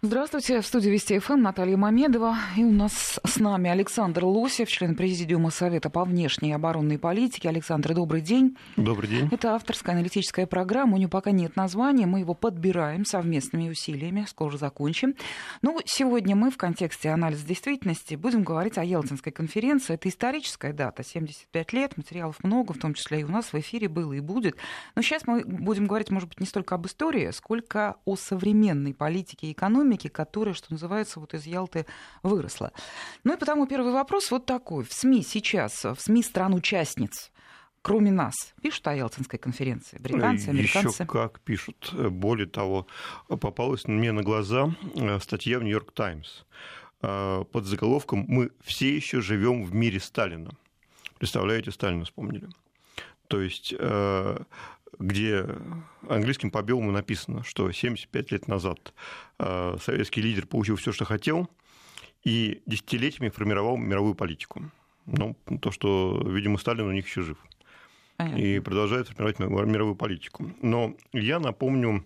Здравствуйте, в студии Вести ФМ Наталья Мамедова. И у нас с нами Александр Лосев, член Президиума Совета по внешней и оборонной политике. Александр, добрый день. Добрый день. Это авторская аналитическая программа. У нее пока нет названия. Мы его подбираем совместными усилиями. Скоро закончим. Ну, сегодня мы в контексте анализа действительности будем говорить о Елтинской конференции. Это историческая дата, 75 лет. Материалов много, в том числе и у нас в эфире было и будет. Но сейчас мы будем говорить, может быть, не столько об истории, сколько о современной политике и экономике экономики, которая, что называется, вот из Ялты выросла. Ну и потому первый вопрос вот такой. В СМИ сейчас, в СМИ стран-участниц, кроме нас, пишут о Ялтинской конференции? Британцы, американцы? Еще как пишут. Более того, попалась мне на глаза э, статья в «Нью-Йорк Таймс» э, под заголовком «Мы все еще живем в мире Сталина». Представляете, Сталина вспомнили. То есть э, где английским по белому написано, что 75 лет назад э, советский лидер получил все, что хотел, и десятилетиями формировал мировую политику. Ну, то, что, видимо, Сталин у них еще жив. Понятно. И продолжает формировать мировую политику. Но я напомню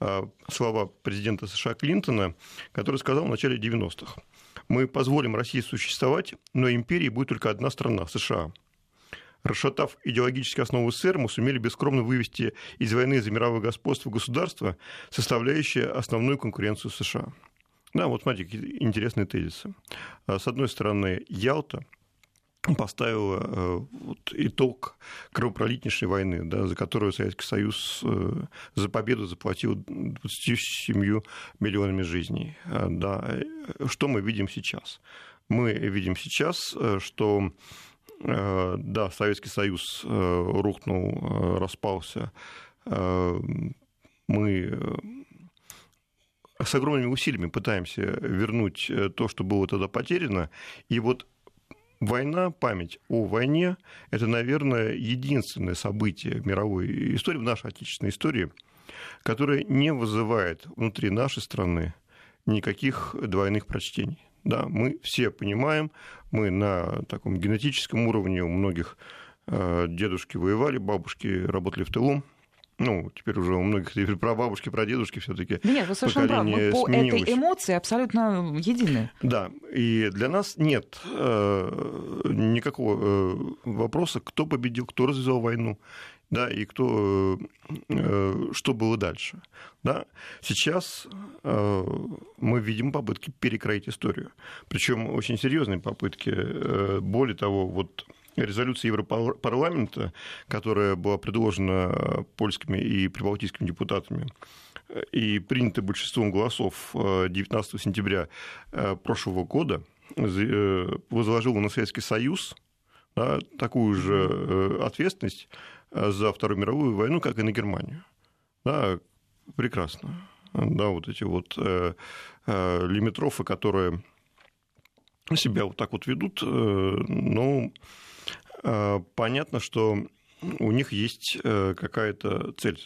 э, слова президента США Клинтона, который сказал в начале 90-х. Мы позволим России существовать, но империей будет только одна страна – США – Расшатав идеологические основы СССР, мы сумели бескромно вывести из войны за мировое господство государства, составляющее основную конкуренцию США. Да, вот смотрите, какие интересные тезисы. А, с одной стороны, Ялта поставила э, вот, итог кровопролитнейшей войны, да, за которую Советский Союз э, за победу заплатил 27 миллионами жизней. А, да. Что мы видим сейчас? Мы видим сейчас, э, что Э, да, Советский Союз э, рухнул, э, распался. Мы с огромными усилиями пытаемся вернуть то, что было тогда потеряно. И вот война, память о войне – это, наверное, единственное событие мировой истории, в нашей отечественной истории, которое не вызывает внутри нашей страны никаких двойных прочтений. Да, мы все понимаем, мы на таком генетическом уровне у многих э, дедушки воевали, бабушки работали в тылу, ну, теперь уже у многих теперь про бабушки, про дедушки все-таки. Нет, вы совершенно правы. Мы по сменилось. этой эмоции абсолютно едины. Да, и для нас нет э, никакого э, вопроса, кто победил, кто развязал войну да, и кто, э, что было дальше. Да. Сейчас э, мы видим попытки перекроить историю. Причем очень серьезные попытки. Э, более того, вот резолюция Европарламента, которая была предложена польскими и прибалтийскими депутатами и принята большинством голосов 19 сентября прошлого года, возложила на Советский Союз да, такую же ответственность за Вторую мировую войну, как и на Германию. Да, прекрасно. Да, вот эти вот э, э, лимитрофы, которые себя вот так вот ведут, э, ну, э, понятно, что у них есть э, какая-то цель.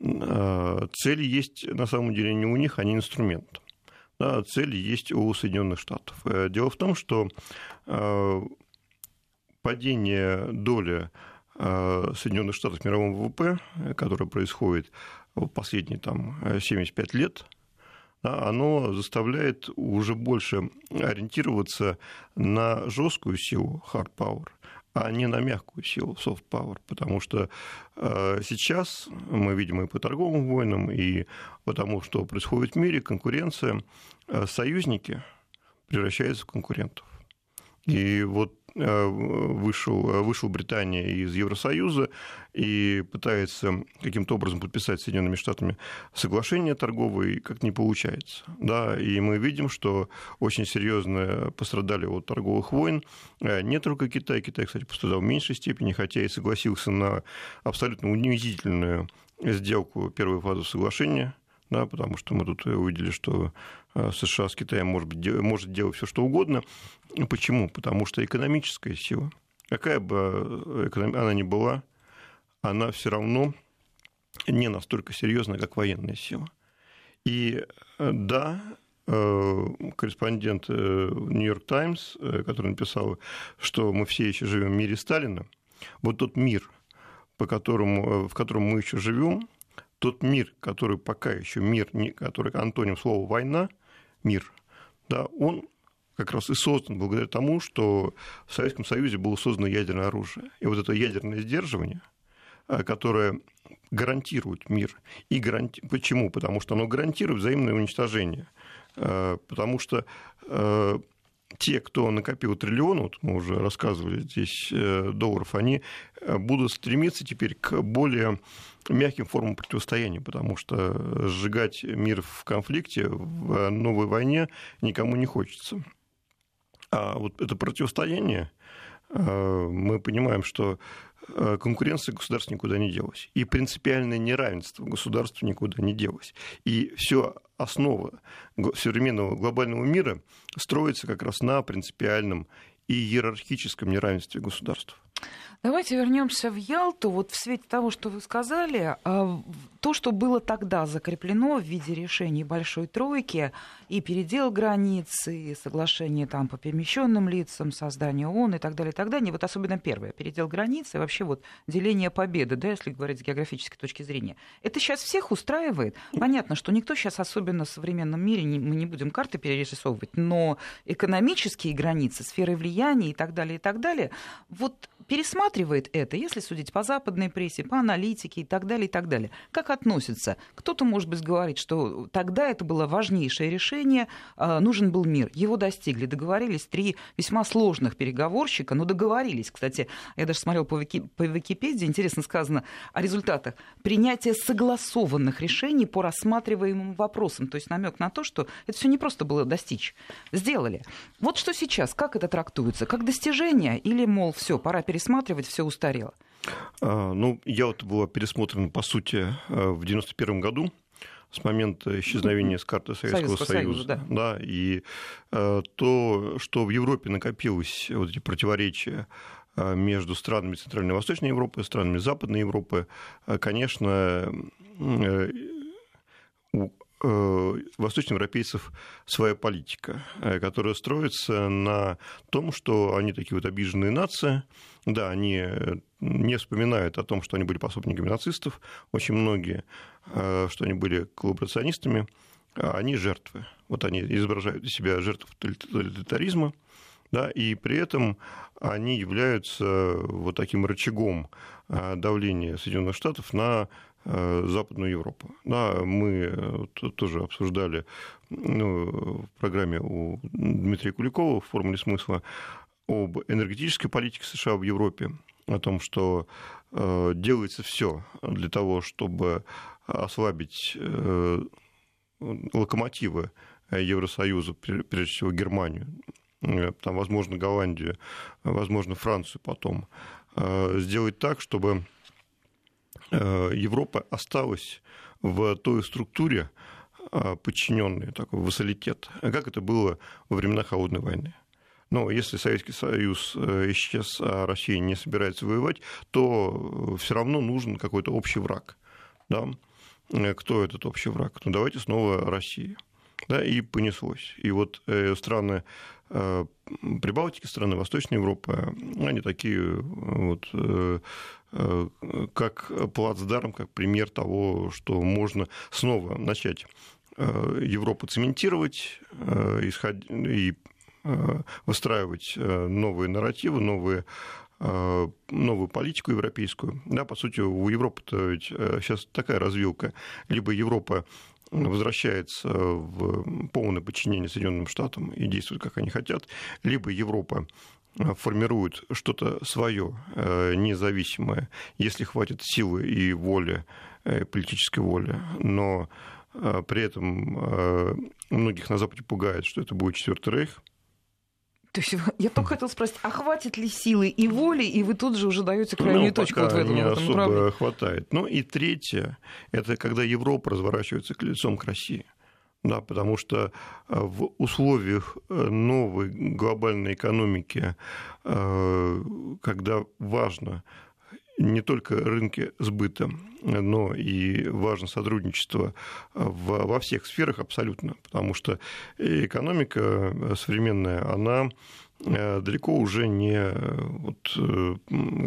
Э, цель есть на самом деле не у них, а не инструмент. Да, цель есть у Соединенных Штатов. Э, дело в том, что э, падение доли Э, Соединенных Штатов в мировом ВВП, которое происходит в последние там, 75 лет, оно заставляет уже больше ориентироваться на жесткую силу hard power, а не на мягкую силу soft power, потому что э, сейчас мы видим и по торговым войнам, и потому что происходит в мире конкуренция, э, союзники превращаются в конкурентов. И вот Э, вышел, э, вышел Британия из Евросоюза и пытается каким-то образом подписать с Соединенными Штатами соглашение торговое, и как не получается. Да, и мы видим, что очень серьезно пострадали от торговых войн э, не только Китай, Китай, кстати, пострадал в меньшей степени, хотя и согласился на абсолютно унизительную сделку первой фазы соглашения, да, потому что мы тут увидели, что США с Китаем может, быть, может делать все, что угодно. Почему? Потому что экономическая сила, какая бы э, она ни была, она все равно не настолько серьезная, как военная сила. И э, да, э, корреспондент Нью-Йорк Таймс, который написал, что мы все еще живем в мире Сталина, вот тот мир, по которому, в котором мы еще живем, тот мир, который пока еще мир, который антоним слова «война», мир, да, он как раз и создан благодаря тому, что в Советском Союзе было создано ядерное оружие. И вот это ядерное сдерживание, э, которое гарантирует мир. И гаранти... Почему? Потому что оно гарантирует взаимное уничтожение. Э, потому что э, те, кто накопил триллион, вот мы уже рассказывали здесь долларов, они будут стремиться теперь к более мягким формам противостояния, потому что сжигать мир в конфликте, в новой войне никому не хочется. А вот это противостояние, э, мы понимаем, что э, конкуренция государств никуда не делась. И принципиальное неравенство государств никуда не делось. И все основа современного глобального мира строится как раз на принципиальном и иерархическом неравенстве государств. Давайте вернемся в Ялту. Вот в свете того, что вы сказали, а, то, что было тогда закреплено в виде решений Большой Тройки, и передел границы, и соглашение там по перемещенным лицам, создание ООН и так далее, и так далее. Вот особенно первое, передел границы, и вообще вот деление победы, да, если говорить с географической точки зрения. Это сейчас всех устраивает. Понятно, что никто сейчас, особенно в современном мире, не, мы не будем карты перерисовывать, но экономические границы, сферы влияния и так далее, и так далее, вот пересматривает это, если судить по западной прессе, по аналитике и так далее, и так далее. Как относится? Кто-то, может быть, говорит, что тогда это было важнейшее решение, а, нужен был мир. Его достигли, договорились три весьма сложных переговорщика, но договорились. Кстати, я даже смотрел по, Вики, по Википедии, интересно сказано о результатах. Принятия согласованных решений по рассматриваемым вопросам. То есть намек на то, что это все не просто было достичь. Сделали. Вот что сейчас, как это трактуется? Как достижение или, мол, все, пора пересматривать, все устарело? А, ну, я вот была пересмотрена, по сути, э, в 91 году с момента исчезновения с карты Советского Союза. Союза да. да, и э, то, что в Европе накопилось вот эти противоречия э, между странами Центральной и Восточной Европы, странами Западной Европы, конечно, восточноевропейцев своя политика, которая строится на том, что они такие вот обиженные нации, да, они э, не вспоминают о том, что они были пособниками нацистов, очень многие, э, что они были коллаборационистами, а они жертвы. Вот они изображают из себя жертв тоталитаризма, да, и при этом они являются вот таким рычагом э, давления Соединенных Штатов на Западную Европу. Да, мы тоже обсуждали ну, в программе у Дмитрия Куликова в «Формуле смысла» об энергетической политике США в Европе, о том, что э, делается все для того, чтобы ослабить э, локомотивы Евросоюза, прежде всего Германию, э, там, возможно, Голландию, возможно, Францию потом, сделать так, чтобы Европа осталась в той структуре, подчиненной такой вассалитет, как это было во времена Холодной войны. Но если Советский Союз э, исчез, а Россия не собирается воевать, то э, все равно нужен какой-то общий враг. Да? Э, кто этот общий враг? Ну, давайте снова Россия. Да, и понеслось. И вот страны Прибалтики, страны Восточной Европы, они такие вот как плацдарм, как пример того, что можно снова начать Европу цементировать и Э, выстраивать э, новые нарративы, новые э, новую политику европейскую. Да, по сути, у Европы-то сейчас такая развилка. Либо Европа возвращается в полное подчинение Соединенным Штатам и действует, как они хотят, либо Европа формирует что-то свое, независимое, если хватит силы и воли, политической воли, но при этом многих на Западе пугает, что это будет Четвертый Рейх, то есть я только хотел спросить, а хватит ли силы и воли, и вы тут же уже даете крайнюю ну, точку вот в этом, не в этом особо направлении. хватает. Ну и третье, это когда Европа разворачивается к лицом к России. Да, потому что э, в условиях э, новой глобальной экономики, э, когда важно не только рынки сбыта, но и важно сотрудничество в, во всех сферах абсолютно, потому что экономика современная, она далеко уже не вот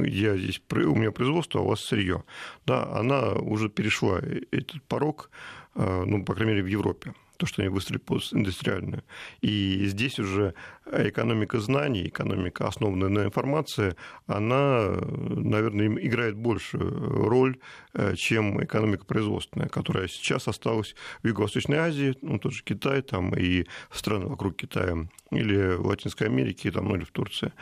я здесь у меня производство, а у вас сырье. Да, она уже перешла этот порог, ну, по крайней мере, в Европе то, что они выстроили постиндустриальную. И здесь уже экономика знаний, экономика, основанная на информации, она, наверное, играет большую роль, э, чем экономика производственная, которая сейчас осталась в Юго-Восточной Азии, ну, тот же Китай, там, и страны вокруг Китая, или в Латинской Америке, там, ну, или в Турции.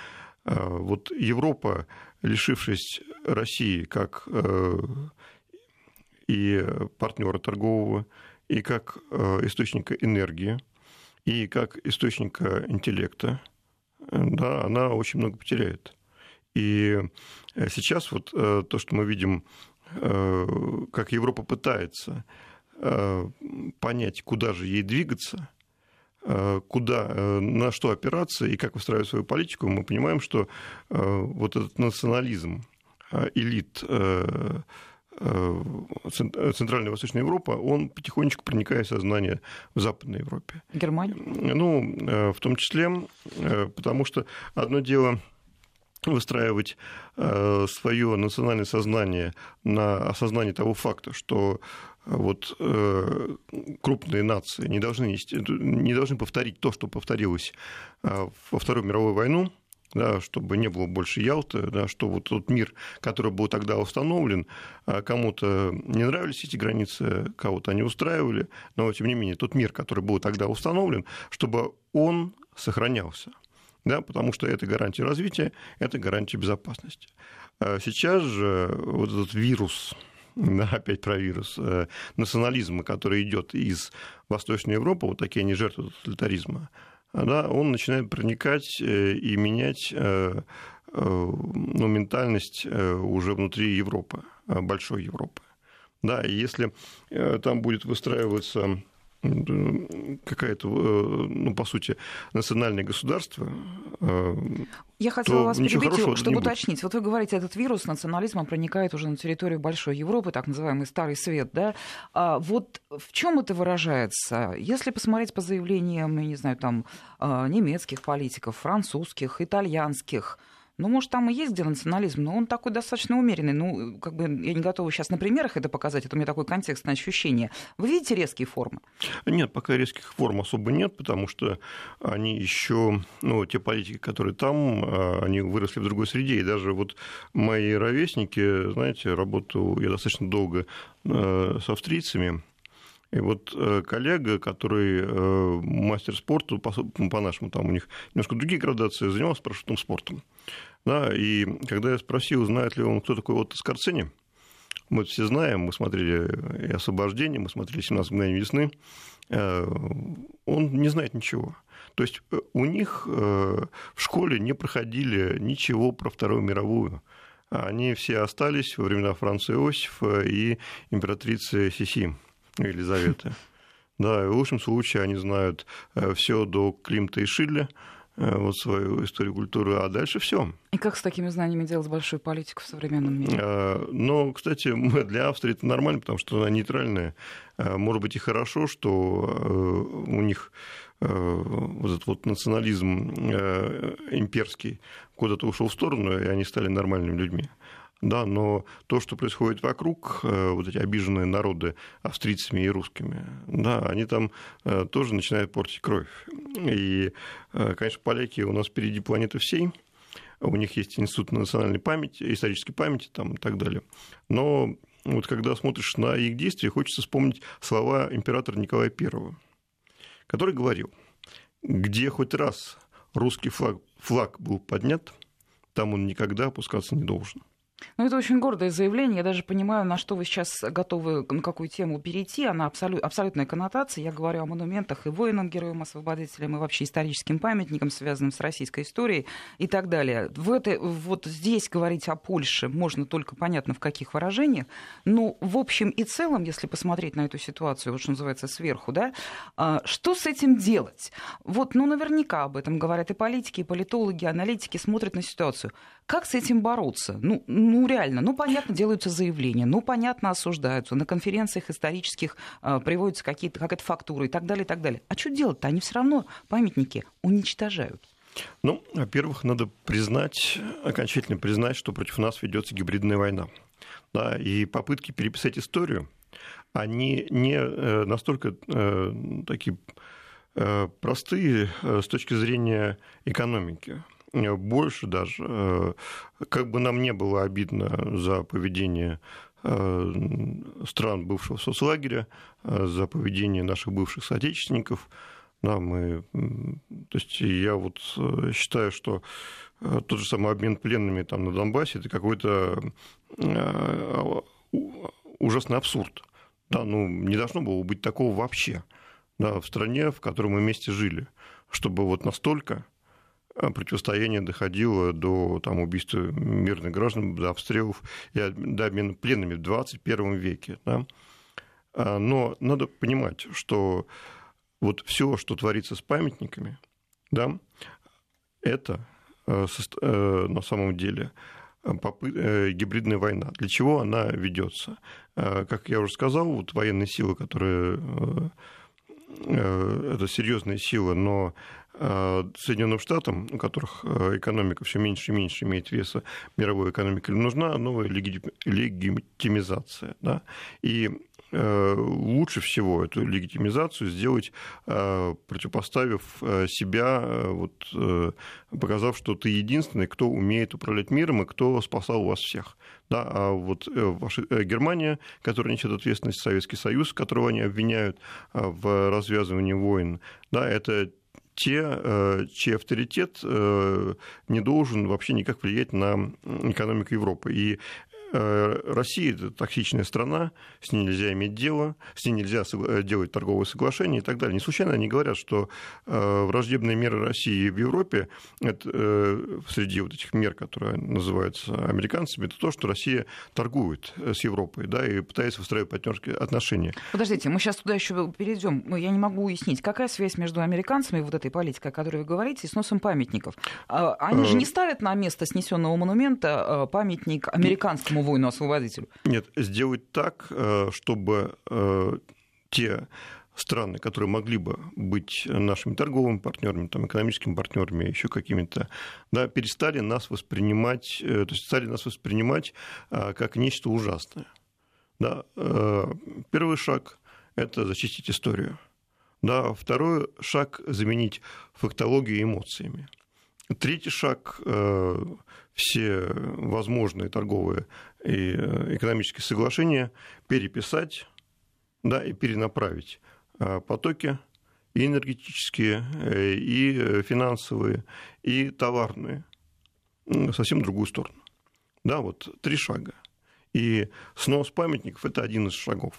Э, вот Европа, лишившись России как э, и партнера торгового, и как э, источника энергии, и как источника интеллекта, да, она очень много потеряет. И э, сейчас вот э, то, что мы видим, как Европа пытается понять, куда же ей двигаться, куда, на что опираться и как выстраивать свою политику, мы понимаем, что вот этот национализм элит Э, Центральная и Восточная Европа, он потихонечку проникает в сознание в Западной Европе. Германия? Ну, э, в том числе, э, потому что одно дело выстраивать свое национальное сознание на осознании того факта, что вот крупные нации не должны, не должны повторить то, что повторилось во Вторую мировую войну, да, чтобы не было больше Ялты, да, что вот тот мир, который был тогда установлен, а кому-то не нравились эти границы, кого-то они устраивали, но тем не менее тот мир, который был тогда установлен, чтобы он сохранялся. Да, потому что это гарантия развития, это гарантия безопасности. А сейчас же вот этот вирус, да, опять про вирус, э, национализма, который идет из Восточной Европы, вот такие они жертвы тоталитаризма, да, он начинает проникать э, и менять э, э, ну, ментальность уже внутри Европы, большой Европы. Да, и если там будет выстраиваться какая-то, ну, по сути, национальное государство. Я хотела вас перебить, чтобы уточнить. Вот вы говорите, этот вирус национализма проникает уже на территорию Большой Европы, так называемый Старый Свет, да? А вот в чем это выражается? Если посмотреть по заявлениям, я не знаю, там, а, немецких политиков, французских, итальянских, ну, может, там и есть где национализм, но он такой достаточно умеренный. Ну, как бы я не готова сейчас на примерах это показать, это у меня такое контекстное ощущение. Вы видите резкие формы? Нет, пока резких форм особо нет, потому что они еще, ну, те политики, которые там, а, они выросли в другой среде. И даже вот мои ровесники, знаете, работаю я достаточно долго э, с австрийцами, и вот э, коллега, который э, мастер спорта, по-нашему, там у них немножко другие градации, занимался парашютным спортом. Да, и когда я спросил, знает ли он, кто такой Отто Скорцени, мы все знаем, мы смотрели и «Освобождение», мы смотрели «17 мгновений весны», э, он не знает ничего. То есть у них в школе не проходили ничего про Вторую мировую. Они все остались во времена Франца Иосифа и императрицы Сиси. Елизаветы. Да, и в лучшем случае они знают э, все до Климта и Шилля, э, вот свою историю культуры, а дальше все. И как с такими знаниями делать большую политику в современном мире? Э, но, кстати, для Австрии это нормально, потому что она нейтральная. Может быть и хорошо, что у них вот этот вот национализм имперский куда-то ушел в сторону, и они стали нормальными людьми да, но то, что происходит вокруг, э, вот эти обиженные народы австрийцами и русскими, да, они там э, тоже начинают портить кровь. И, э, конечно, поляки у нас впереди планеты всей, у них есть институт национальной памяти, исторической памяти там, и так далее. Но вот когда смотришь на их действия, хочется вспомнить слова императора Николая I, который говорил, где хоть раз русский флаг, флаг был поднят, там он никогда опускаться не должен. Ну, это очень гордое заявление. Я даже понимаю, на что вы сейчас готовы, на какую тему перейти. Она абсолют, абсолютная коннотация. Я говорю о монументах и воинам, героям-освободителям, и вообще историческим памятникам, связанным с российской историей и так далее. В это, вот здесь говорить о Польше можно только понятно в каких выражениях. Но в общем и целом, если посмотреть на эту ситуацию, вот что называется, сверху, да, а, что с этим делать? Вот, ну, наверняка об этом говорят и политики, и политологи, и аналитики, смотрят на ситуацию. Как с этим бороться? Ну, ну реально, ну, понятно, делаются заявления, ну, понятно, осуждаются, на конференциях исторических э, приводятся какие-то, какая-то фактура и так далее, и так далее. А что делать-то? Они все равно памятники уничтожают. Ну, во-первых, надо признать, окончательно признать, что против нас ведется гибридная война. Да, и попытки переписать историю, они не э, настолько э, такие э, простые с точки зрения экономики. Больше даже, как бы нам не было обидно за поведение стран бывшего соцлагеря, за поведение наших бывших соотечественников, да, мы, то есть я вот э, считаю, что э, тот же самый обмен пленными там на Донбассе это какой-то э, ужасный абсурд. Да, ну, не должно было быть такого вообще да, в стране, в которой мы вместе жили, чтобы вот настолько противостояние доходило до там, убийства мирных граждан, до обстрелов и до обмена пленными в 21 веке. Да. А, но надо понимать, что вот все, что творится с памятниками, да, это э, э, на самом деле э, гибридная война. Для чего она ведется? Как я уже сказал, вот военные силы, которые это серьезная сила, но Соединенным Штатам, у которых экономика все меньше и меньше имеет веса мировой экономики, нужна новая легитимизация. Да? И Э, лучше всего эту легитимизацию сделать, э, противопоставив э, себя, вот, показав, что ты единственный, кто умеет управлять миром и кто спасал вас всех. Да, а вот ваша Германия, которая несет ответственность, Советский Союз, которого они обвиняют в развязывании войн, да, это те, чей авторитет не должен вообще никак влиять на экономику Европы. И Э, Россия – это токсичная страна, с ней нельзя иметь дело, с ней нельзя э, делать торговые соглашения и так далее. Не случайно они говорят, что э, враждебные меры России в Европе это, среди вот этих мер, которые называются американцами, это то, что Россия торгует с Европой да, и пытается выстраивать партнерские отношения. Подождите, мы сейчас туда еще перейдем. Я не могу уяснить, какая связь между американцами и вот этой политикой, о которой вы говорите, и сносом памятников. А, они же не ставят на место снесенного монумента памятник американскому нашему воину-освободителю? Нет, сделать так, э, чтобы э, те страны, которые могли бы быть нашими торговыми партнерами, там, экономическими партнерами, еще какими-то, да, перестали нас воспринимать, э, то есть стали нас воспринимать как нечто ужасное. Да. Первый шаг – это зачистить историю. Да. Второй шаг – заменить фактологию эмоциями. Третий шаг все возможные торговые и э, экономические соглашения переписать да, и перенаправить а потоки и энергетические, э, и финансовые, и товарные совсем другую сторону. Да, вот три шага. И снос памятников – это один из шагов.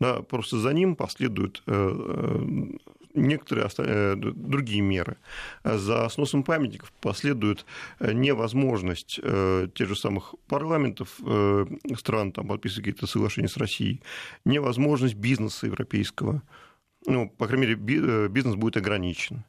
Да, просто за ним последуют э, некоторые э, другие меры. За сносом памятников последует э, невозможность э, тех же самых парламентов стран там, подписывать какие-то соглашения с Россией, невозможность бизнеса европейского. Ну, по крайней мере, бизнес будет ограничен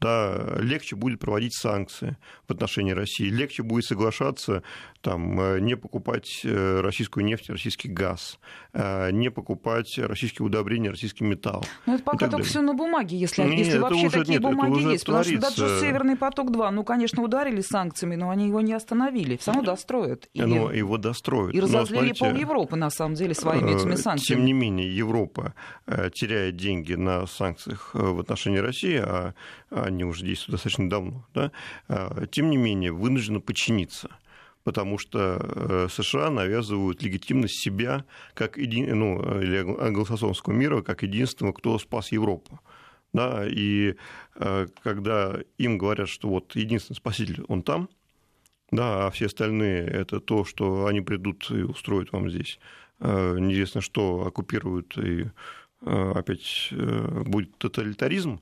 да, легче будет проводить санкции в отношении России, легче будет соглашаться там, э, не покупать э, российскую нефть, российский газ, э, не покупать российские удобрения, российский металл. Но это пока только все на бумаге, если, нет, если вообще уже, такие нет, бумаги есть. Потому что даже Северный поток-2, ну, конечно, ударили санкциями, но они его не остановили. Все равно достроят. И, но его достроят. И разозлили пол Европы, на самом деле, своими этими санкциями. Тем не менее, Европа теряет деньги на санкциях в отношении России, а они уже действуют достаточно давно, да, а, тем не менее вынуждены подчиниться потому что э, США навязывают легитимность себя как еди... ну, или англосаксонского мира как единственного, кто спас Европу. Да, и э, когда им говорят, что вот единственный спаситель, он там, да, а все остальные это то, что они придут и устроят вам здесь э, неизвестно что, оккупируют и опять будет тоталитаризм,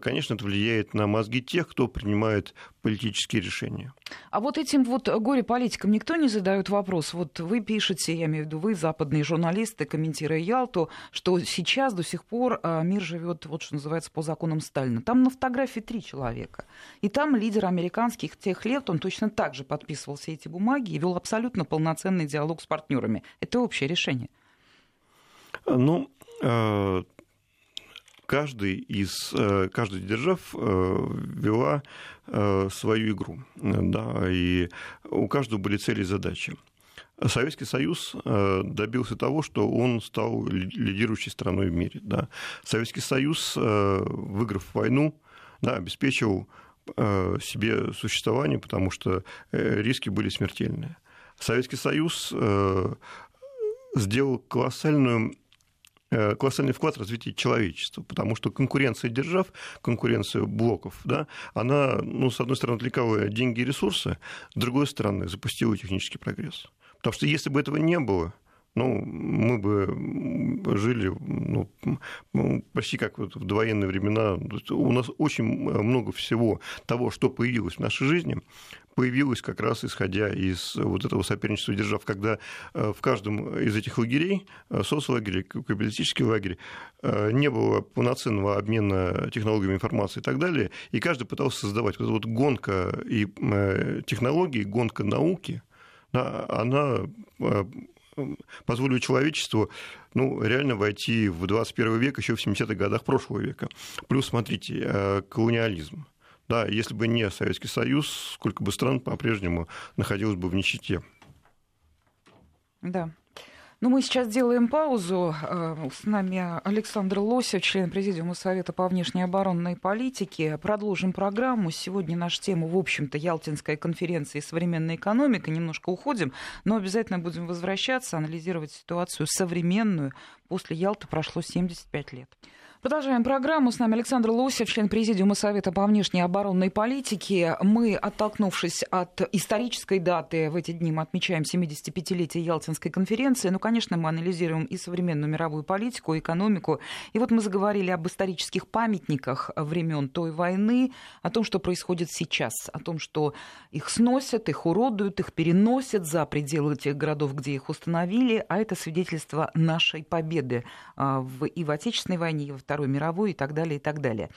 конечно, это влияет на мозги тех, кто принимает политические решения. А вот этим вот горе-политикам никто не задает вопрос. Вот вы пишете, я имею в виду вы, западные журналисты, комментируя Ялту, что сейчас до сих пор э, мир живет, вот что называется, по законам Сталина. Там на фотографии три человека. И там лидер американских тех лет, он точно так же подписывал все эти бумаги и вел абсолютно полноценный диалог с партнерами. Это общее решение. Ну, э, каждый из, каждая держав вела свою игру, да, и у каждого были цели и задачи. Советский Союз добился того, что он стал лидирующей страной в мире. Да. Советский Союз, выиграв войну, да, обеспечил себе существование, потому что риски были смертельные. Советский Союз сделал колоссальную э, колоссальный вклад в развитие человечества, потому что конкуренция держав, конкуренция блоков, да, она, ну, с одной стороны, отвлекала деньги и ресурсы, с другой стороны, запустила технический прогресс. Потому что если бы этого не было, ну, мы бы жили ну, почти как вот в довоенные времена. У нас очень много всего того, что появилось в нашей жизни, появилось как раз исходя из вот этого соперничества держав, когда э, в каждом из этих лагерей, э, соцлагерей, капиталистический лагерь, э, не было полноценного обмена технологиями информации и так далее, и каждый пытался создавать вот эта вот гонка и технологий, гонка науки, она позволила человечеству ну, реально войти в 21 век еще в 70-х годах прошлого века. Плюс, смотрите, колониализм. Да, если бы не Советский Союз, сколько бы стран по-прежнему находилось бы в нищете. Да. Ну, мы сейчас делаем паузу. Э, с нами Александр Лосев, член Президиума Совета по внешней оборонной политике. Продолжим программу. Сегодня наша тема, в общем-то, Ялтинская конференция и современная экономика. Немножко уходим, но обязательно будем возвращаться, анализировать ситуацию современную. После Ялты прошло 75 лет. Продолжаем программу. С нами Александр Лосев, член Президиума Совета по внешней оборонной политике. Мы, оттолкнувшись от исторической даты, в эти дни мы отмечаем 75-летие Ялтинской конференции. Ну, конечно, мы анализируем и современную мировую политику, экономику. И вот мы заговорили об исторических памятниках времен той войны, о том, что происходит сейчас, о том, что их сносят, их уродуют, их переносят за пределы тех городов, где их установили. А это свидетельство нашей победы а, и в Отечественной войне, и во Второй Второй мировой и так далее, и так далее.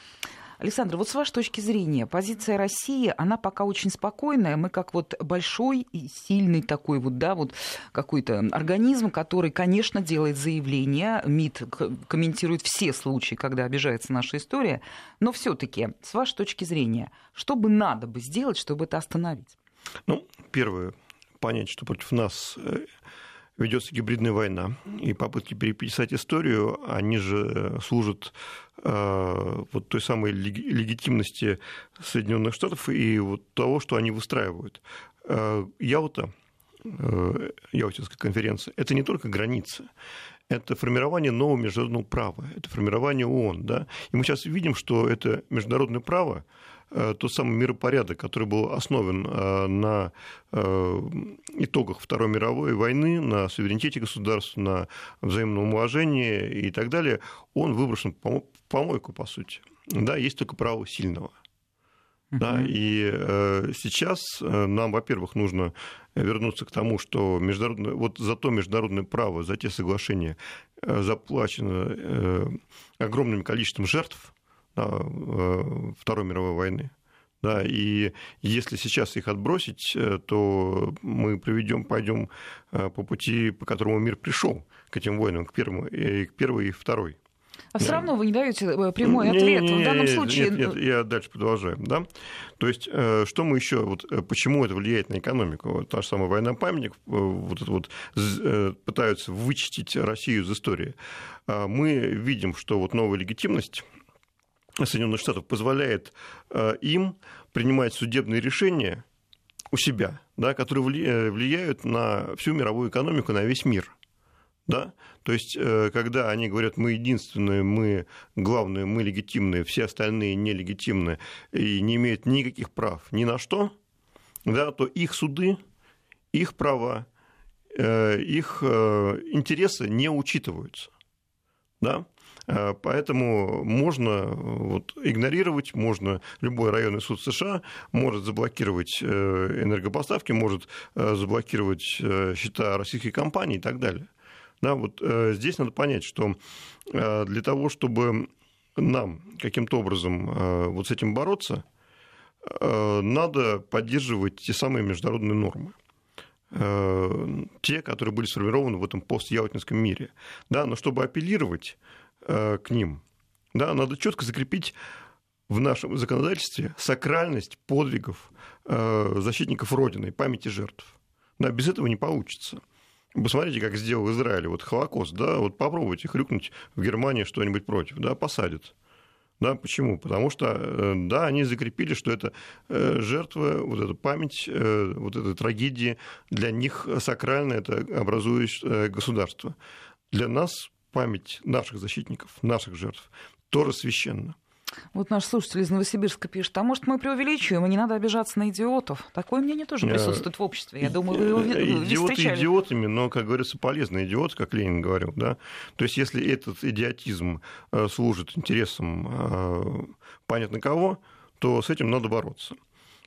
Александр, вот с вашей точки зрения, позиция России, она пока очень спокойная. Мы как вот большой и сильный такой вот, да, вот какой-то организм, который, конечно, делает заявления, МИД комментирует все случаи, когда обижается наша история, но все таки с вашей точки зрения, что бы надо бы сделать, чтобы это остановить? Ну, первое, понять, что против нас э, ведется гибридная война, и попытки переписать историю, они же служат э, вот той самой легитимности Соединенных Штатов и вот того, что они выстраивают. Э, Ялта, э, Ялтинская конференция, это не только границы, это формирование нового международного права, это формирование ООН. Да? И мы сейчас видим, что это международное право, Э, тот самый миропорядок, который был основан э, на э, итогах Второй мировой войны, на суверенитете государств, на взаимном уважении и так далее, он выброшен в помойку, по сути. Да, есть только право сильного. Uh-huh. Да, и э, сейчас нам, во-первых, нужно вернуться к тому, что международное, вот за то международное право, за те соглашения э, заплачено э, огромным количеством жертв, Э, Второй мировой войны. Да, и если сейчас их отбросить, э, то мы приведем, пойдем э, по пути, по которому мир пришел к этим войнам, к первому, и к первой и второй. А да. все равно вы не даете прямой ответ. Не, не, не, в данном случае. Нет, нет, я дальше продолжаю. Да? То есть, что мы еще, вот, почему это влияет на экономику? Вот та же самая война памятник, вот это вот пытаются вычистить Россию из истории. А мы видим, что вот новая легитимность Соединенных Штатов позволяет э, им принимать судебные решения у себя, да, которые э, влияют на всю мировую экономику, на весь мир. Да? То есть, э, когда они говорят, мы единственные, мы главные, мы легитимные, все остальные нелегитимны и не имеют никаких прав ни на что, да, то их суды, их права, их интересы не учитываются. Да? Э, поэтому можно вот, игнорировать, можно любой районный суд США может заблокировать э, энергопоставки, может э, заблокировать счета российских компаний и так далее. Да, вот здесь надо понять, что для того, чтобы нам каким-то образом вот с этим бороться, надо поддерживать те самые международные нормы те, которые были сформированы в этом постявотинском мире. Да, но чтобы апеллировать Э, к ним. Да, надо четко закрепить в нашем законодательстве сакральность подвигов э, защитников Родины, памяти жертв. Да, без этого не получится. Посмотрите, как сделал Израиль, вот Холокост, да, вот попробуйте хрюкнуть в Германии что-нибудь против, да, посадят. Да, почему? Потому что, э, да, они закрепили, что это э, жертва, вот эта память, э, вот этой трагедии для них сакральная, это образующее государство. Для нас память наших защитников, наших жертв тоже священна. Вот наш слушатель из Новосибирска пишет, а может мы преувеличиваем, и не надо обижаться на идиотов. Такое мнение тоже присутствует в обществе. Я думаю, вы его Идиоты встречали. идиотами, но, как говорится, полезный идиот, как Ленин говорил. Да? То есть если этот идиотизм э, служит интересам э, понятно кого, то с этим надо бороться.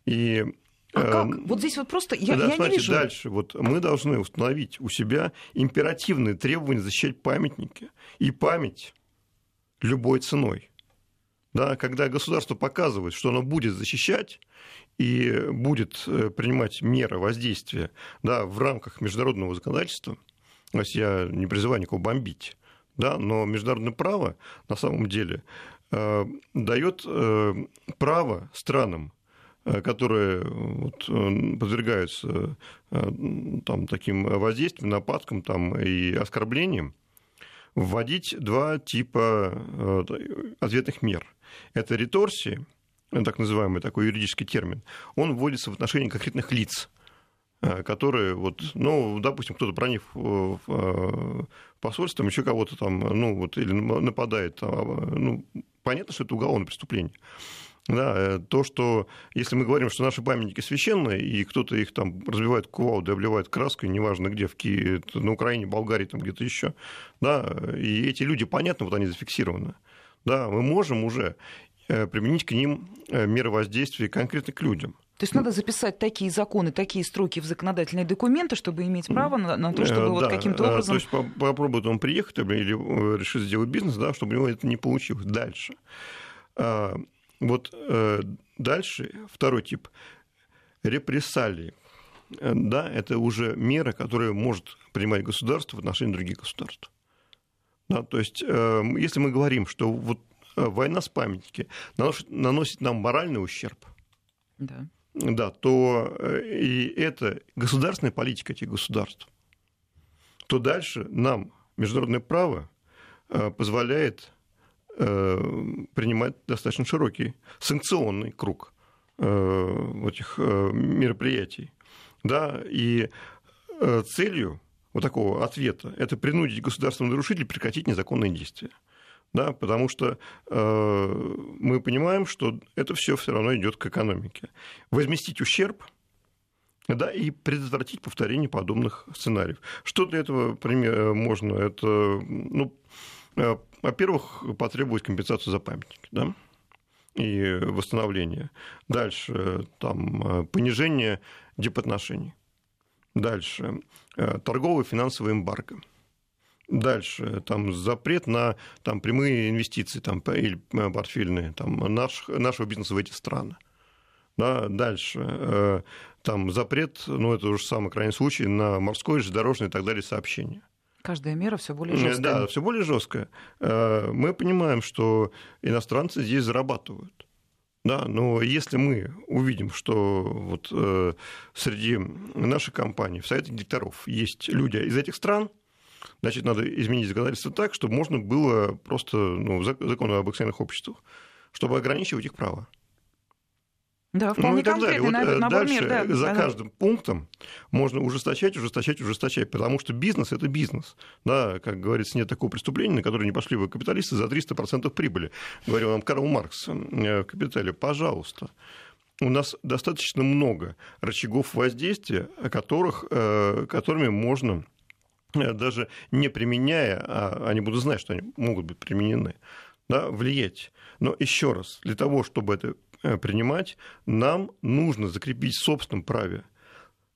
И а как? Э, вот здесь вот просто я, да, я смотрите, не вижу. Дальше вот мы должны установить у себя императивные требования защищать памятники и память любой ценой да, когда государство показывает, что оно будет защищать и будет э, принимать меры воздействия да, в рамках международного законодательства, то есть я не призываю никого бомбить, да, но международное право на самом деле э, дает э, право странам которые вот, э, подвергаются там, таким воздействиям, нападкам там, и оскорблениям, вводить два типа ответных мер – это реторсии, так называемый такой юридический термин, он вводится в отношении конкретных лиц, э, которые, вот, ну, допустим, кто-то проник в э, посольство, еще кого-то там, ну, вот, или нападает, а, ну, понятно, что это уголовное преступление. Да, э, то, что если мы говорим, что наши памятники священные, и кто-то их там разбивает кувалдой, обливает краской, неважно где, в Киеве, на Украине, Болгарии, там где-то еще, да, и эти люди, понятно, вот они зафиксированы. Да, мы можем уже э, применить к ним э, меры воздействия конкретно к людям. То есть надо записать такие законы, такие строки в законодательные документы, чтобы иметь право на, на то, чтобы да, вот каким-то образом... То есть попробует он приехать или решить сделать бизнес, да, чтобы у него это не получилось. Дальше. Вот э, дальше второй тип репрессалии. Да, это уже мера, которую может принимать государство в отношении других государств. Да, то есть, эм, если мы говорим, что вот э, война с памятники наносит нам моральный ущерб, да. Да, то э, и это государственная политика этих государств, то дальше нам международное право э, позволяет принимать достаточно широкий санкционный круг этих мероприятий. Да, и целью вот такого ответа, это принудить государственного нарушителя прекратить незаконные действия. Да, потому что э, мы понимаем, что это все все равно идет к экономике. Возместить ущерб да, и предотвратить повторение подобных сценариев. Что для этого пример, можно? Это, ну, э, во-первых, потребовать компенсацию за памятники, да, и восстановление. Дальше, там, э, понижение дипотношений. Дальше. Э, торговый финансовый эмбарго. Дальше, там запрет на там, прямые инвестиции там, или э, портфельные там, наш, нашего бизнеса в эти страны. Да, дальше, э, там запрет, ну это уже самый крайний случай, на морское, железнодорожное и так далее сообщение. Каждая мера все более жесткая. Да, все более жесткая. Мы понимаем, что иностранцы здесь зарабатывают. Да, но если мы увидим, что вот, э, среди нашей компании в совете директоров есть люди из этих стран, значит, надо изменить законодательство так, чтобы можно было просто ну, закон об акционерных обществах, чтобы ограничивать их права. Да, вполне ну и так далее. Вот э, дальше мер, да, за да. каждым пунктом можно ужесточать, ужесточать, ужесточать, потому что бизнес – это бизнес. Да, как говорится, нет такого преступления, на которое не пошли бы капиталисты за 300% прибыли. Говорил вам Карл Маркс э, в «Капитале». Пожалуйста, у нас достаточно много рычагов воздействия, которых, э, которыми можно даже не применяя, а они будут знать, что они могут быть применены, да, влиять. Но еще раз, для того, чтобы это принимать, нам нужно закрепить в собственном праве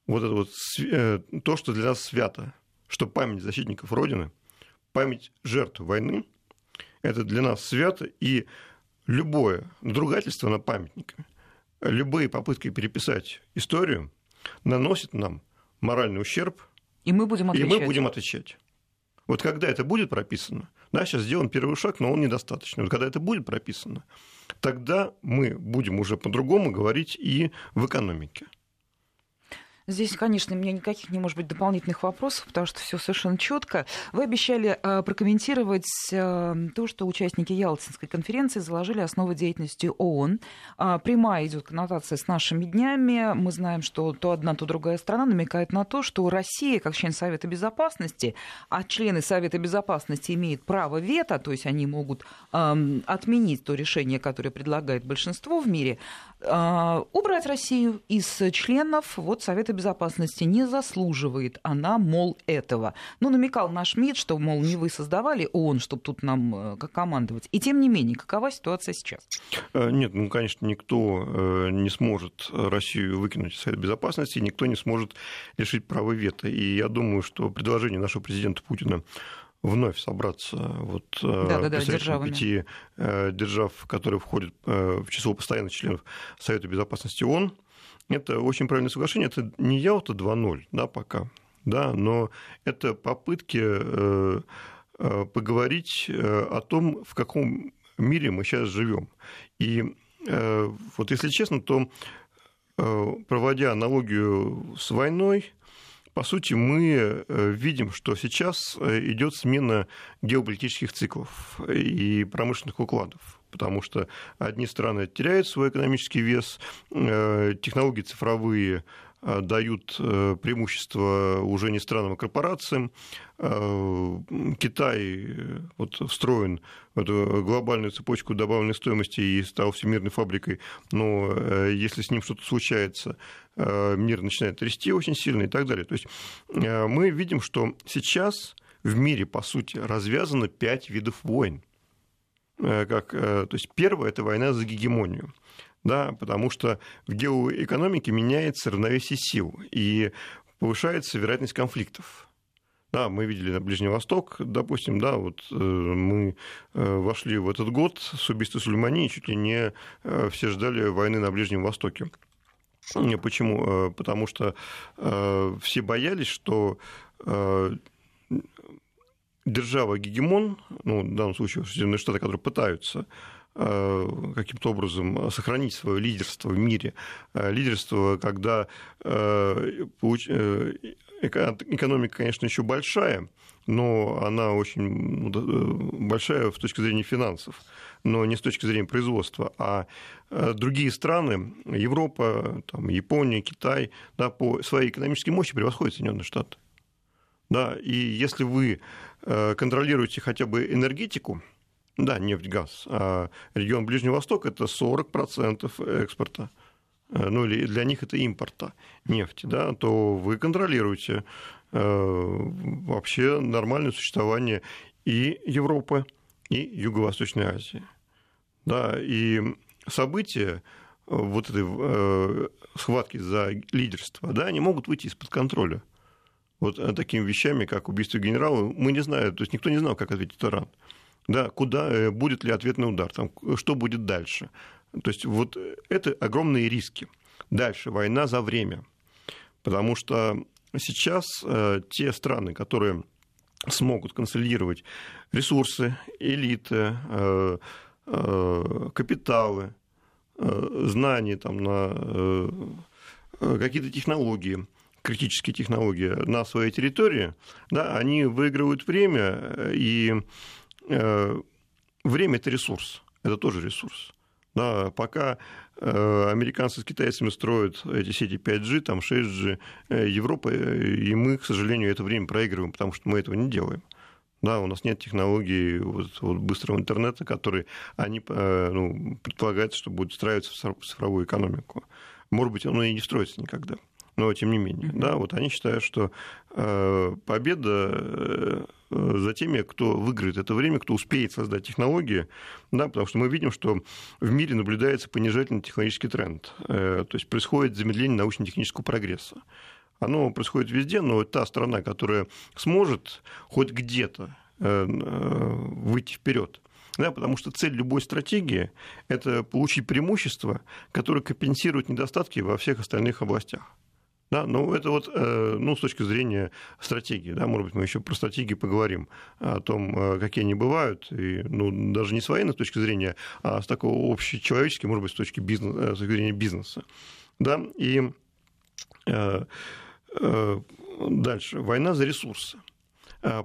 вот это вот э, то, что для нас свято, что память защитников Родины, память жертв войны, это для нас свято, и любое надругательство на памятниками, любые попытки переписать историю наносят нам моральный ущерб, и мы будем отвечать. И мы будем отвечать. Вот когда это будет прописано, да, сейчас сделан первый шаг, но он недостаточный. Вот когда это будет прописано, тогда мы будем уже по-другому говорить и в экономике. Здесь, конечно, у меня никаких не может быть дополнительных вопросов, потому что все совершенно четко. Вы обещали э, прокомментировать э, то, что участники Ялтинской конференции заложили основы деятельности ООН. Э, прямая идет коннотация с нашими днями. Мы знаем, что то одна, то другая страна намекает на то, что Россия, как член Совета Безопасности, а члены Совета Безопасности имеют право вето, то есть они могут э, отменить то решение, которое предлагает большинство в мире, убрать Россию из членов вот, Совета безопасности не заслуживает она, мол, этого. Ну, намекал наш МИД, что, мол, не вы создавали ООН, чтобы тут нам э, командовать. И тем не менее, какова ситуация сейчас? Э, нет, ну, конечно, никто э, не сможет Россию выкинуть из Совета Безопасности, никто не сможет лишить права вето. И я думаю, что предложение нашего президента Путина вновь собраться вот, да, да, да, пяти держав, которые входят в число постоянных членов Совета Безопасности ООН, это очень правильное соглашение. Это не Ялта 2.0, да, пока, да, но это попытки э, э, поговорить э, о том, в каком мире мы сейчас живем. И вот если честно, то проводя аналогию с войной, по сути, мы видим, что сейчас идет смена геополитических циклов и промышленных укладов. Потому что одни страны теряют свой экономический вес, э, технологии цифровые э, дают э, преимущество уже не странам, а корпорациям. Китай вот, встроен в эту глобальную цепочку добавленной стоимости и стал всемирной фабрикой, но если с ним что-то случается, мир начинает трясти очень сильно и так далее. То есть мы видим, что сейчас в мире, по сути, развязано пять видов войн. Э, как, э, то есть первое – это война за гегемонию. Да, потому что в геоэкономике меняется равновесие сил и повышается вероятность конфликтов. Да, мы видели на Ближний Восток, допустим, да, вот э, мы вошли в этот год с убийства Сулеймани, и чуть ли не все ждали войны на Ближнем Востоке. Почему? Потому что все боялись, что держава-гегемон, ну, в данном случае Соединенные Штаты, которые пытаются э, каким-то образом сохранить свое лидерство в мире. Э, лидерство, когда э, экономика, конечно, еще большая, но она очень ну, большая с точки зрения финансов, но не с точки зрения производства. А другие страны, Европа, там, Япония, Китай, да, по своей экономической мощи превосходят Соединенные Штаты. Да, и если вы контролируете хотя бы энергетику, да, нефть, газ, а регион Ближнего Востока – это 40% экспорта, э, ну или для них это импорта нефти, да, то вы контролируете э, вообще нормальное существование и Европы, и Юго-Восточной Азии. Да, и события вот этой схватки за лидерство, да, они могут выйти из-под контроля вот э, такими вещами, как убийство генерала, мы не знаем, то есть никто не знал, как ответить Иран. Да, куда, э, будет ли ответный удар, там, что будет дальше. То есть вот это огромные риски. Дальше война за время. Потому что сейчас э, те страны, которые смогут консолидировать ресурсы, элиты, э, э, капиталы, э, знания там, на э, какие-то технологии, критические технологии на своей территории, да, они выигрывают время, и э, время – это ресурс, это тоже ресурс. Да, пока э, американцы с китайцами строят эти сети 5G, там 6G, э, Европа, и мы, к сожалению, это время проигрываем, потому что мы этого не делаем. Да, у нас нет технологий вот, вот быстрого интернета, которые они ну, предполагают, что будут встраиваться в цифровую экономику. Может быть, оно и не строится никогда но тем не менее, mm-hmm. да, вот они считают, что э, победа э, за теми, кто выиграет это время, кто успеет создать технологии, да, потому что мы видим, что в мире наблюдается понижательный технологический тренд, э, то есть происходит замедление научно-технического прогресса. Оно происходит везде, но та страна, которая сможет хоть где-то выйти вперед, да, потому что цель любой стратегии – это получить преимущество, которое компенсирует недостатки во всех остальных областях. Да, ну, это вот, э, ну, с точки зрения стратегии, да, может быть, мы еще про стратегии поговорим, о том, э, какие они бывают, и, ну, даже не с военной точки зрения, а с такого общечеловеческой, может быть, с точки, бизнеса, э, с точки зрения бизнеса. Да, и э, э, дальше. Война за ресурсы.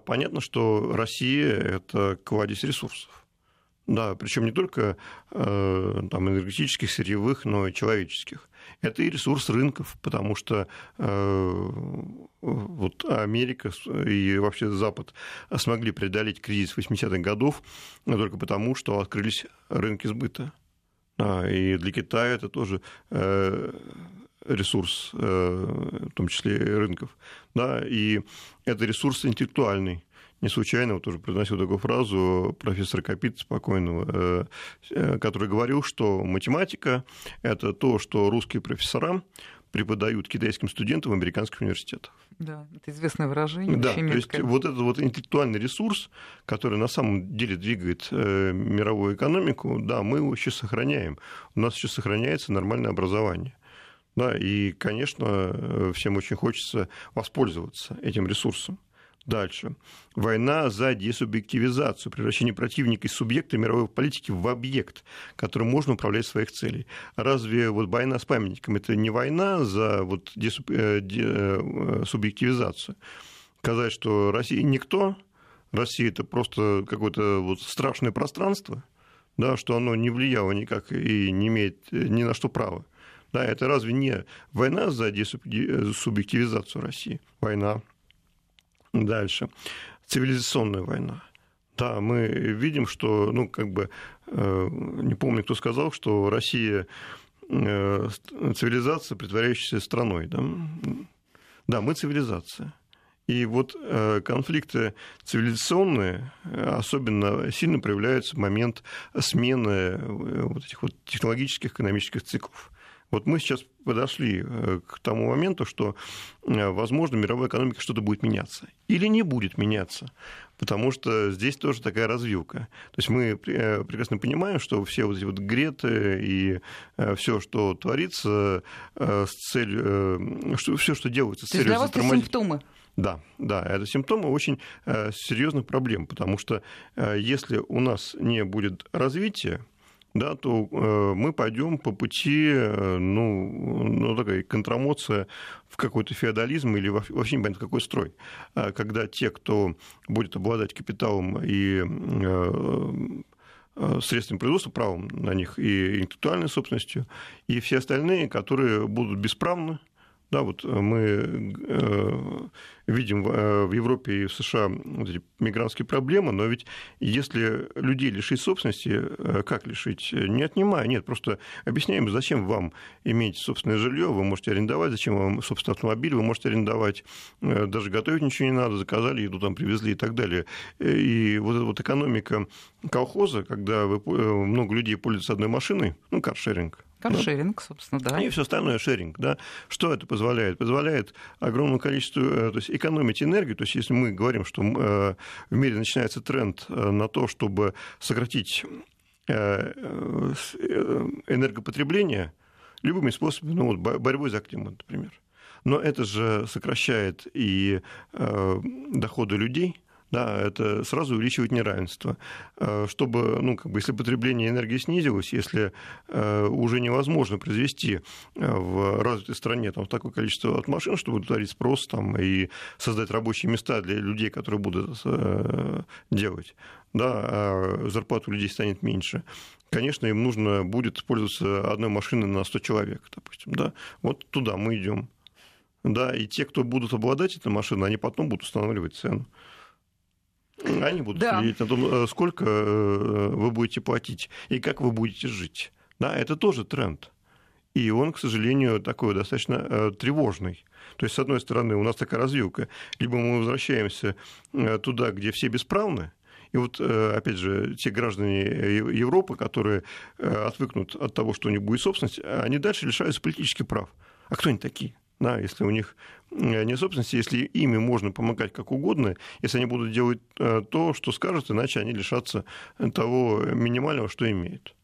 Понятно, что Россия – это кладезь ресурсов. Да, причем не только э, там, энергетических, сырьевых, но и человеческих. Это и ресурс рынков, потому что э, вот Америка и вообще Запад смогли преодолеть кризис 80-х годов только потому, что открылись рынки сбыта. И для Китая это тоже э, ресурс, э, в том числе рынков. Да, и это ресурс интеллектуальный не случайно вот тоже произносил такую фразу профессора Капита спокойного, э, э, который говорил, что математика – это то, что русские профессора преподают китайским студентам в американских университетах. Да, это известное выражение. Да, то есть вот этот вот интеллектуальный ресурс, который на самом деле двигает э, мировую экономику, да, мы его еще сохраняем. У нас еще сохраняется нормальное образование. Да, и, конечно, всем очень хочется воспользоваться этим ресурсом. Дальше. Война за десубъективизацию, превращение противника из субъекта мировой политики в объект, которым можно управлять своих целей. Разве вот война с памятником это не война за вот десубъективизацию? Э, Сказать, что Россия никто, Россия это просто какое-то вот страшное пространство, да, что оно не влияло никак и не имеет ни на что права. Да, это разве не война за десубъективизацию России? Война. Дальше. Цивилизационная война. Да, мы видим, что, ну, как бы, э, не помню, кто сказал, что Россия э, цивилизация, притворяющаяся страной. Да, да мы цивилизация. И вот э, конфликты цивилизационные особенно сильно проявляются в момент смены вот этих вот технологических экономических циклов. Вот мы сейчас подошли э, к тому моменту, что, э, возможно, мировая экономика что-то будет меняться. Или не будет меняться. Потому что здесь тоже такая развилка. То есть мы э, прекрасно понимаем, что все вот эти вот греты и все, что творится с целью, все, что делается с целью для вас затормозить... симптомы. Да, да, это симптомы очень серьезных проблем, потому что если у нас не будет развития, да, то э, мы пойдем по пути, э, ну, ну такая контрамоция в какой-то феодализм или вообще не понятно какой строй, а когда те, кто будет обладать капиталом и э, средствами производства, правом на них и интеллектуальной собственностью, и все остальные, которые будут бесправны, да, вот мы видим э, в Европе и в США вот эти мигрантские проблемы, но ведь если людей лишить собственности, э, как лишить? Не отнимая, нет, просто объясняем, зачем вам иметь собственное жилье, вы можете арендовать, зачем вам собственный автомобиль, вы можете арендовать, э, даже готовить ничего не надо, заказали еду, там привезли и так далее. И вот эта вот экономика колхоза, когда вы, много людей пользуются одной машиной, ну, каршеринг, Каршеринг, собственно, да. И все остальное шеринг. Да. Что это позволяет? Позволяет огромному количеству, то есть экономить энергию. То есть если мы говорим, что э, в мире начинается тренд э, на то, чтобы сократить э, энергопотребление любыми способами, ну, вот борьбой за климат, например. Но это же сокращает и доходы людей, да, это сразу увеличивает неравенство. Э, чтобы, ну, как бы, если потребление энергии снизилось, если э, уже невозможно произвести э, в развитой стране там, такое количество от машин, чтобы удовлетворить спрос там, и создать рабочие места для людей, которые будут делать, да, а зарплата у людей станет меньше, конечно, им нужно будет пользоваться одной машиной на 100 человек, допустим, да, вот туда мы идем. Да, и те, кто будут обладать этой машиной, они потом будут устанавливать цену. Они будут да. следить на том, э, сколько э, вы будете платить и как вы будете жить. Да, это тоже тренд. И он, к сожалению, такой достаточно э, тревожный. То есть, с одной стороны, у нас такая развилка. Либо мы возвращаемся туда, где все бесправны, и вот, опять же, те граждане Европы, которые отвыкнут от того, что у них будет собственность, они дальше лишаются политических прав. А кто они такие? Да, если у них э, не собственности, если ими можно помогать как угодно, если они будут делать э, то, что скажут, иначе они лишатся того минимального, что имеют.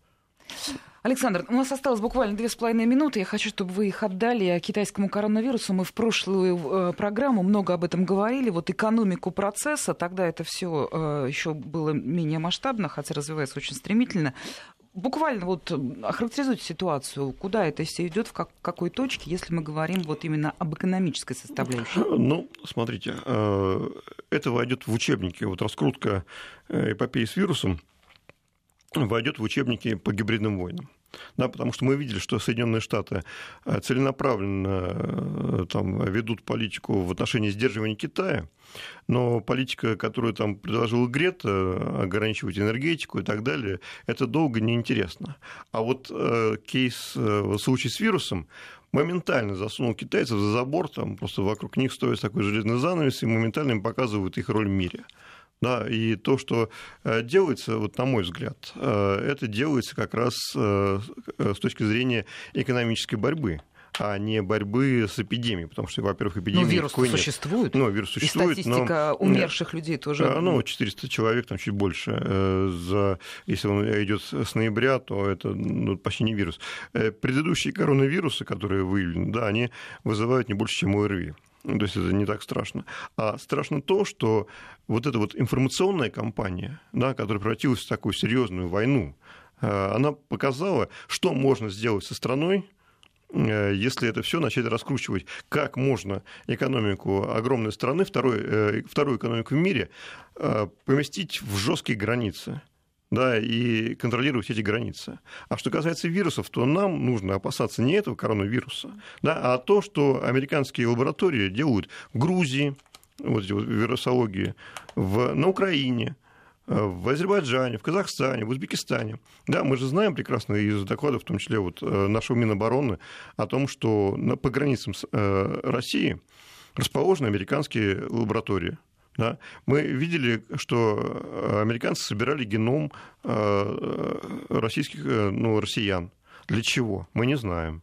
Александр, у нас осталось буквально две с половиной минуты. Я хочу, чтобы вы их отдали китайскому коронавирусу. Мы в прошлую э, программу много об этом говорили. Вот экономику процесса, тогда это все еще было менее масштабно, хотя развивается очень стремительно. Буквально вот охарактеризуйте ситуацию, куда это все идет, в как, какой точке, если мы говорим вот именно об экономической составляющей. Ну, смотрите, э, это войдет в учебники. Вот раскрутка эпопеи с вирусом войдет в учебники по гибридным войнам. Да, потому что мы видели, что Соединенные Штаты э, целенаправленно э, там, ведут политику в отношении сдерживания Китая, но политика, которую там предложил Грета, ограничивать энергетику и так далее, это долго неинтересно. А вот э, кейс, э, случай с вирусом, моментально засунул китайцев за забор, там просто вокруг них стоит такой железный занавес, и моментально им показывают их роль в мире. Да, и то, что э, делается, вот на мой взгляд, э, это делается как раз э, с точки зрения экономической борьбы а не борьбы с эпидемией, потому что, во-первых, эпидемия... Ну, вирус существует. Ну, вирус существует. И статистика но... умерших людей тоже... Ну, 400 человек, там чуть больше. За... Если он идет с ноября, то это ну, почти не вирус. Предыдущие коронавирусы, которые выявлены, да, они вызывают не больше, чем ОРВИ. Ну, то есть это не так страшно. А страшно то, что вот эта вот информационная кампания, да, которая превратилась в такую серьезную войну, э, она показала, что можно сделать со страной, э, если это все начать раскручивать, как можно экономику огромной страны, второй, э, вторую экономику в мире, поместить в жесткие границы да, и контролировать эти границы. А что касается вирусов, то нам нужно опасаться не этого коронавируса, да, а то, что американские лаборатории делают в Грузии, вот эти вот вирусологии, в, на Украине, в Азербайджане, в Казахстане, в Узбекистане. Да, мы же знаем прекрасно из докладов, в том числе вот э, нашего Минобороны, о том, что по границам э, России расположены американские лаборатории. Да? Мы видели, что э, американцы собирали геном э, российских, э, ну, россиян. Для чего? Мы не знаем.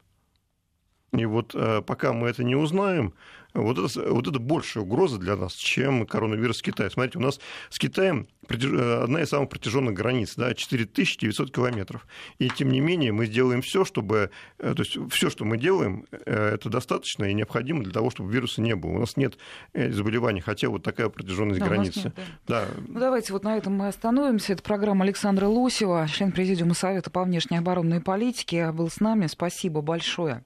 И вот пока мы это не узнаем, вот это, вот это большая угроза для нас, чем коронавирус Китая. Смотрите, у нас с Китаем одна из самых протяженных границ, да, 4900 километров. И тем не менее мы сделаем все, чтобы, э, то есть все, что мы делаем, э, это достаточно и необходимо для того, чтобы вируса не было. У нас нет э, заболеваний, хотя вот такая протяженность да, границы. Нет, да. Да. Ну, давайте вот на этом мы остановимся. Это программа Александра Лосева, член Президиума Совета по внешней оборонной политике, был с нами. Спасибо большое.